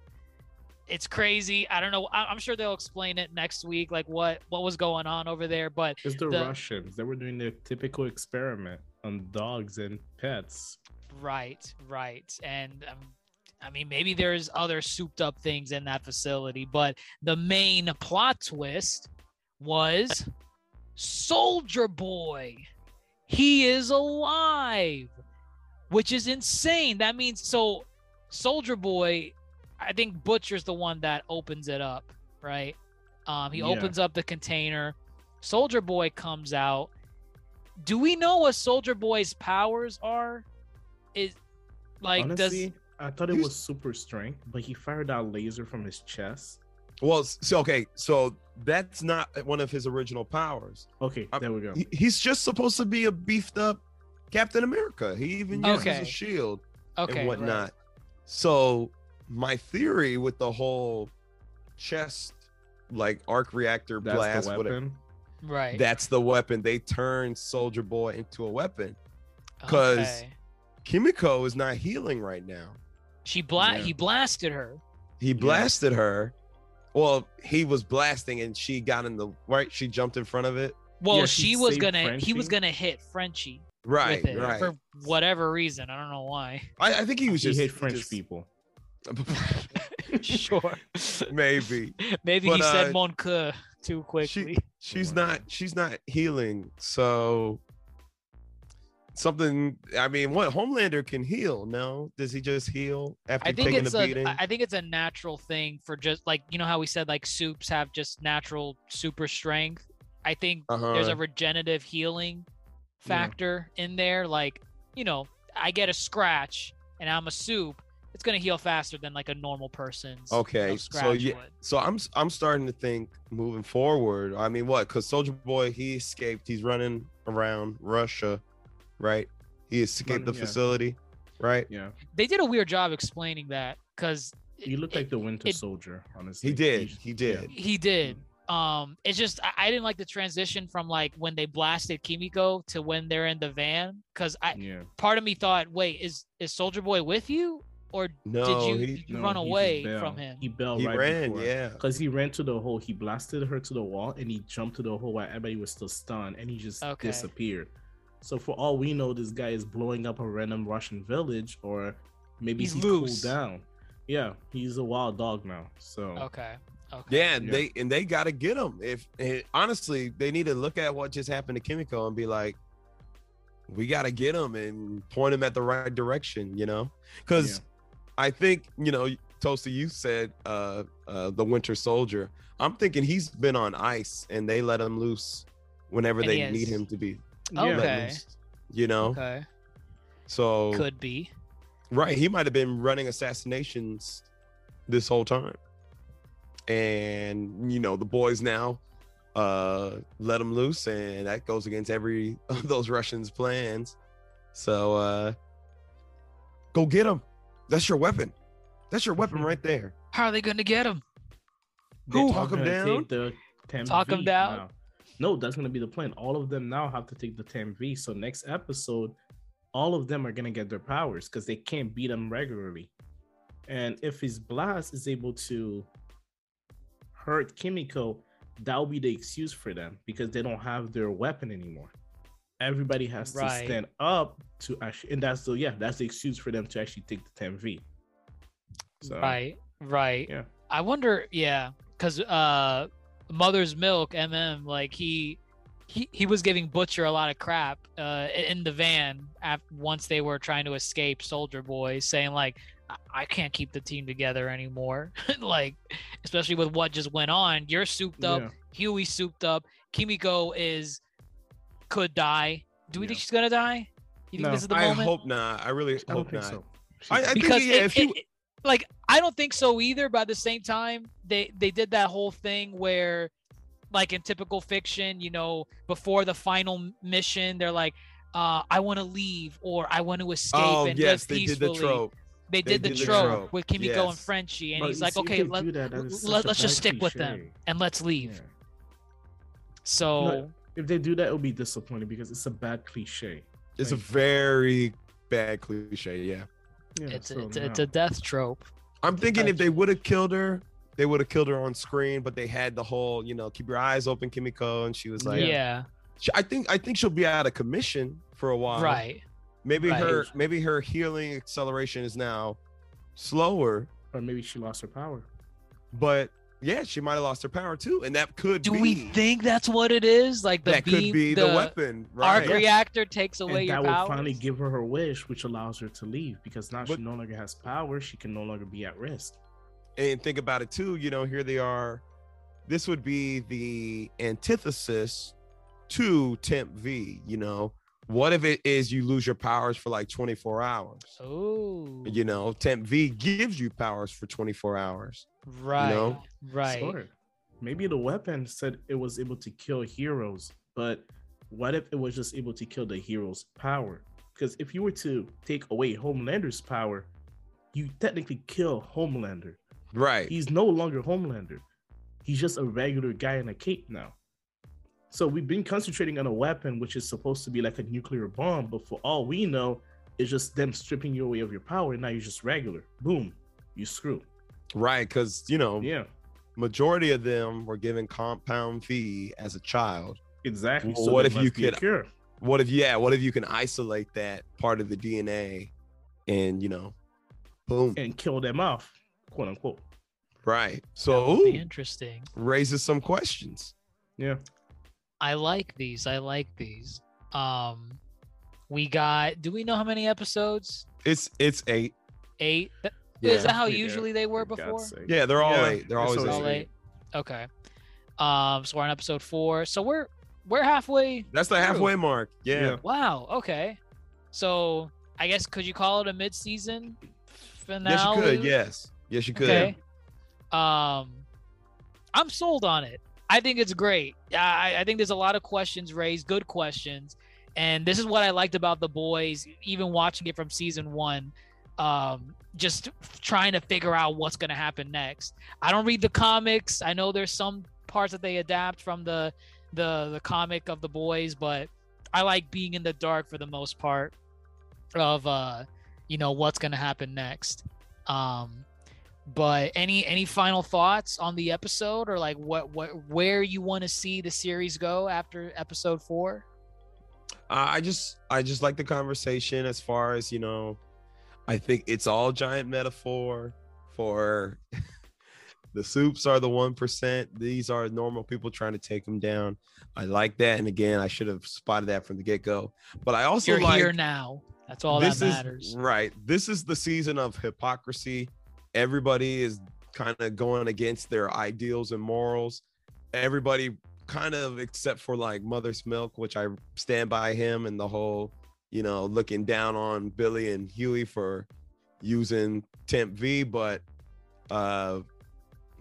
It's crazy. I don't know. I- I'm sure they'll explain it next week, like what what was going on over there. But It's the, The- Russians. They were doing their typical experiment on dogs and pets. right, right, and um, I mean maybe there's other souped up things in that facility, but the main plot twist was Soldier Boy. He is alive, which is insane. That means so Soldier Boy, I think Butcher's the one that opens it up, right? Um, he Yeah. opens up the container. Soldier Boy comes out. do we know what Soldier Boy's powers are? Is like Honestly, does I thought it was super strength, but he fired out laser from his chest. Well, so okay, so that's not one of his original powers. Okay, Uh, there we go. He's just supposed to be a beefed up Captain America. He even uses Okay. a shield okay and right. whatnot. So my theory with the whole chest like arc reactor That's blast, the whatever, weapon. right? that's the weapon. They turned Soldier Boy into a weapon. 'cause- Okay. Kimiko is not healing right now. she bla- Yeah. he blasted her. He blasted her. Well, he was blasting and she got in the right. She jumped in front of it. Well, Yeah, she she was gonna he was gonna hit Frenchie Right, with it right. for whatever reason. I don't know why. I, I think he was He just hate French just- people. sure. Maybe Maybe But, he said uh, mon que too quickly. she she's not she's not healing. So something. I mean, what Homelander can heal? No, does he just heal after I think taking it's a a beating? I I think it's a natural thing for just like you know how we said like soups have just natural super strength. I think there's a Uh-huh. regenerative healing Yeah. factor in there. Like, you know, I get a scratch and I'm a soup, it's gonna heal faster than like a normal person's you know, Okay, so yeah, would. so I'm I'm starting to think moving forward. I mean, what? Because Soldier Boy he escaped. He's running around Russia, right? He escaped the Running, yeah. facility, right? Yeah, They did a weird job explaining that because you look like the Winter it- Soldier. Honestly, He did. You- He did. he did. Um, it's just I, I didn't like the transition from like when they blasted Kimiko to when they're in the van because I Yeah, part of me thought, wait, is is Soldier Boy with you or No, did you, he you No, run away from him? He bailed he right ran. before. Yeah. Because he ran to the hole, he blasted her to the wall, and he jumped to the hole while everybody was still stunned, and he just Okay. disappeared. So for all we know, this guy is blowing up a random Russian village, or maybe He's he loose. cooled down. Yeah, he's a wild dog now. So Okay. Okay. Yeah, and Yeah. they and they got to get him. If honestly, they need to look at what just happened to Kimiko and be like, we got to get him and point him at the right direction. You know, because I think you know, Toasty, you said uh, uh, the Winter Soldier. I'm thinking he's been on ice and they let him loose whenever And he they need him to be Okay. let loose. You know, Okay. so Could be. Right. He might have been running assassinations this whole time. And you know, the boys now uh let them loose and that goes against every of those Russians' plans. So uh go get them. That's your weapon. That's your weapon right there. How are they gonna get them? They Who? Talk them down? take the 10 Talk 'em down? now. No, that's gonna be the plan. All of them now have to take the Temp V. So next episode, all of them are gonna get their powers because they can't beat them regularly. And if his blast is able to hurt Kimiko, that will be the excuse for them because they don't have their weapon anymore. Everybody has to Right. stand up to actually, and that's the yeah, that's the excuse for them to actually take the Temp V. So Right. Right. yeah. I wonder, yeah, because uh, Mother's Milk, MM, like he, he he was giving Butcher a lot of crap uh in the van at, once they were trying to escape Soldier Boy, saying like, I, I can't keep the team together anymore. like, especially with what just went on. You're souped up. Yeah. Huey souped up. Kimiko is could die. Do we Yeah. think she's gonna die? You think No, this is the I moment? hope not. I really I hope don't think not. so. I, I think because yeah, it- if you it- like I don't think so either. But at the same time, they they did that whole thing where, like in typical fiction, you know, before the final mission, they're like, uh, "I want to leave" or "I want to escape Oh and yes, live they did peacefully." the trope. They They did the did the trope, trope, with Kimiko and yes. Frenchie, and But he's like, see, "Okay, they let, do that, that is let, such a us just bad stick with them and let's leave." Yeah. So No, if they do that, it'll be disappointing because it's a bad cliche. It's a very bad cliche, yeah. yeah, it's so it's, a, no. it's a death trope. I'm thinking if they would have killed her, they would have killed her on screen, but they had the whole, you know, keep your eyes open, Kimiko, and she was like, yeah, She- I think I think she'll be out of commission for a while. right. Maybe Right. her maybe her healing acceleration is now slower, or maybe she lost her power. but yeah, she might have lost her power too, and that could Do be we think that's what it is? Like the that beam, could be the, weapon, arc reactor takes away and your that will finally give her her wish, which allows her to leave because now But- she no longer has power. She can no longer be at risk. and think about it too you know here they are this would be the antithesis to temp V, you know. What if it is you lose your powers for like 24 hours? Oh, You know, temp V gives you powers for 24 hours. right, know? right. Sure. Maybe the weapon said it was able to kill heroes, but what if it was just able to kill the hero's power? Because if you were to take away Homelander's power, you technically kill Homelander. Right. He's no longer Homelander. He's just a regular guy in a cape now. So we've been concentrating on a weapon which is supposed to be like a nuclear bomb, but for all we know, it's just them stripping you away of your power. And now you're just regular. Boom, you screw. Right. Cause you know, Yeah, majority of them were given compound V as a child. exactly. Well, what if you must be a could- cure? What if yeah, what if you can isolate that part of the DNA and you know, boom. and kill them off, quote unquote. Right. So ooh, interesting. raises some questions. Yeah. I like these. I like these. Um, we got. Do we know how many episodes? It's it's eight. Eight. Yeah. Is that how Yeah, usually they were before? Yeah, they're all Yeah, eight. They're always always All eight. eight. Okay. Um, so we're on episode four. So we're we're halfway. That's the through. halfway mark. Yeah. Yeah. Wow. Okay. So I guess could you call it a mid-season finale? Yes, you could. Yes. Yes, you could. Okay. Um, I'm sold on it. I think it's great. I, I think there's a lot of questions raised, good questions, and this is what I liked about the boys. Even watching it from season one, um, just trying to figure out what's gonna happen next. I don't read the comics. I know there's some parts that they adapt from the the the comic of the boys, but I like being in the dark for the most part of uh you know what's gonna happen next. Um, but any any final thoughts on the episode or like what what where you want to see the series go after episode four? Uh, I just I just like the conversation as far as you know. I think it's all giant metaphor for the soups are the one percent. These are normal people trying to take them down. I like that, and again, I should have spotted that from the get go. But I also You're like here now. That's all that is matters. right. This is the season of hypocrisy. Everybody is kind of going against their ideals and morals. Everybody kind of except for like Mother's Milk, which I stand by him and the whole, you know, looking down on Billy and Huey for using Temp V, but uh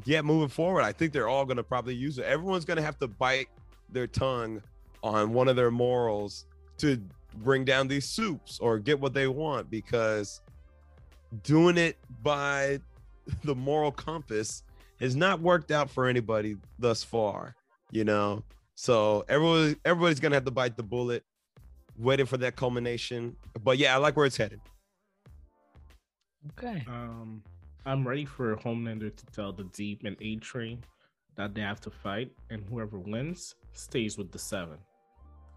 yeah, moving forward, I think they're all gonna probably use it. Everyone's gonna have to bite their tongue on one of their morals to bring down these soups or get what they want because doing it by the moral compass has not worked out for anybody thus far you know so everyone everybody's gonna have to bite the bullet waiting for that culmination but yeah i like where it's headed Okay. Um, I'm ready for Homelander to tell the Deep and A Train that they have to fight, and whoever wins stays with the Seven.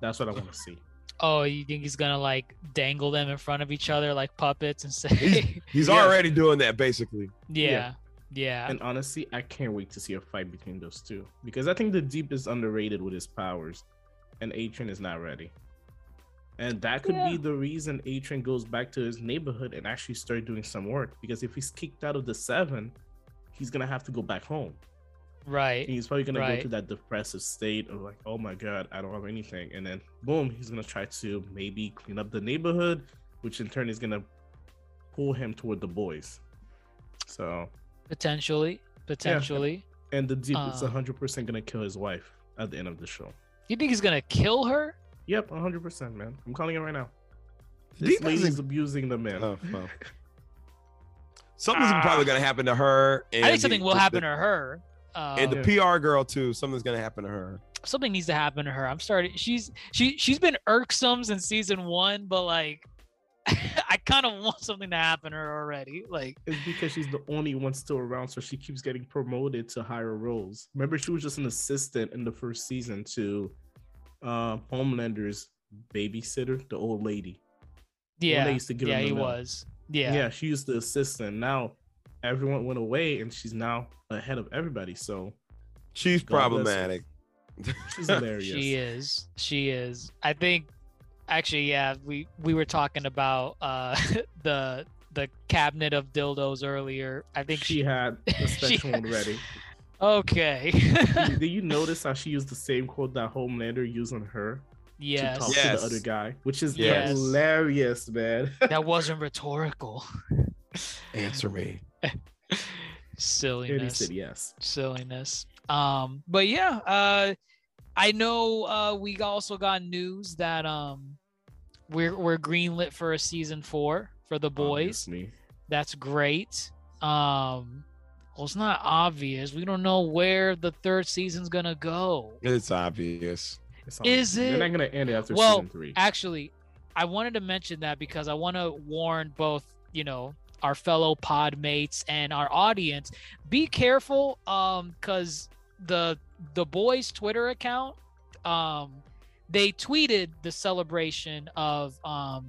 That's what I want to see. Oh, you think he's gonna like dangle them in front of each other like puppets and say, he's Yes. already doing that basically yeah, yeah, And honestly, I can't wait to see a fight between those two because I think the Deep is underrated with his powers, and A Train is not ready. And that could Yeah. be the reason A Train goes back to his neighborhood and actually start doing some work. Because if he's kicked out of the Seven, he's gonna have to go back home. Right. And he's probably gonna go Right. to that depressive state of like, oh my god, I don't have anything, and then boom, he's gonna try to maybe clean up the neighborhood, which in turn is gonna pull him toward the boys. So, Potentially, potentially. and the deep is Uh. hundred percent gonna kill his wife at the end of the show. You think he's gonna kill her? Yep, hundred percent, man. I'm calling it right now. This Deep lady's isn't- abusing the man. oh, well. something's probably gonna happen to her and I think the- something will the- happen the- to her. Um, and the pr girl too something's gonna happen to her something needs to happen to her. I'm starting. She's she she's been irksome since season one, but like, I kind of want something to happen to her already. Like, It's because she's the only one still around, so she keeps getting promoted to higher roles. Remember, she was just an assistant in the first season to uh, Homelander's babysitter, the old lady. yeah, they used to give yeah, he was. Yeah, Yeah, she used the assistant. Now everyone went away, and she's now ahead of everybody. So she's God problematic she's hilarious. she is. She is. I think. Actually, yeah, we we were talking about uh the the cabinet of dildos earlier. I think She she. had the she- special one ready. Okay. Did you notice how she used the same quote that Homelander used on her yes. to talk Yes. to the other guy, which is Yes. hilarious, man. That wasn't rhetorical. Answer me. And he Silliness. said yes. silliness. Um, but yeah, uh, I know uh, we also got news that um, we're we're greenlit for a season four for the boys. Obviously. That's great. Um, well, it's not obvious. We don't know where the third season's gonna go. It's obvious. It's Is They're not gonna end it after Well, season three. Actually, I wanted to mention that because I want to warn both, you know, our fellow pod mates and our audience. Be careful, um, because the the boys' Twitter account, um, they tweeted the celebration of um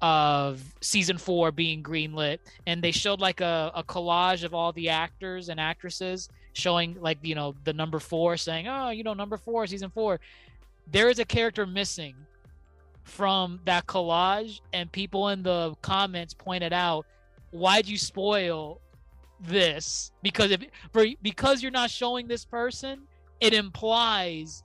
of season four being greenlit, and they showed like a, a collage of all the actors and actresses showing like you know the number four saying oh you know number four season four there is a character missing from that collage and people in the comments pointed out why'd you spoil this because if for because you're not showing this person it implies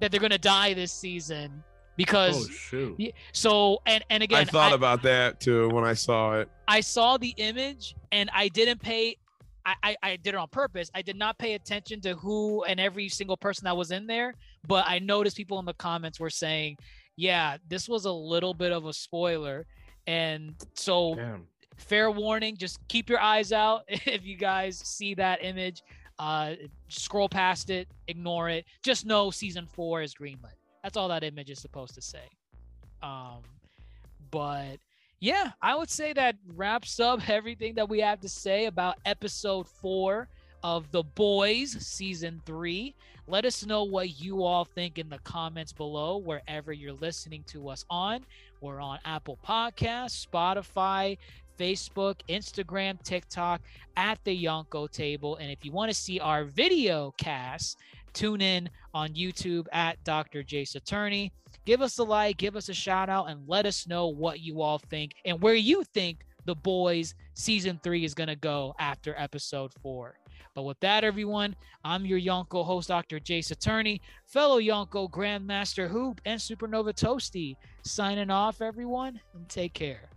that they're gonna die this season because oh shoot. So and and again I thought I- about that too when I saw it. I saw the image and I didn't pay. I, I, I did it on purpose. I did not pay attention to who and every single person that was in there, but I noticed people in the comments were saying, "Yeah, this was a little bit of a spoiler," and so Damn. fair warning: just keep your eyes out if you guys see that image. Uh, scroll past it, ignore it. Just know season four is greenlit. That's all that image is supposed to say. Um, but yeah, I would say that wraps up everything that we have to say about episode four of The Boys season three. Let us know what you all think in the comments below, wherever you're listening to us on. We're on Apple Podcasts, Spotify, Facebook, Instagram, TikTok at the Yonko table. And if you want to see our video cast, tune in on YouTube at Dr. Jace Attorney give us a like, give us a shout out, and let us know what you all think and where you think the boys season three is gonna go after episode four. But with that, everyone, I'm your Yonko host, Dr. Jace Attorney, fellow Yonko Grandmaster Hoop, and Supernova Toasty. Signing off, everyone, and take care.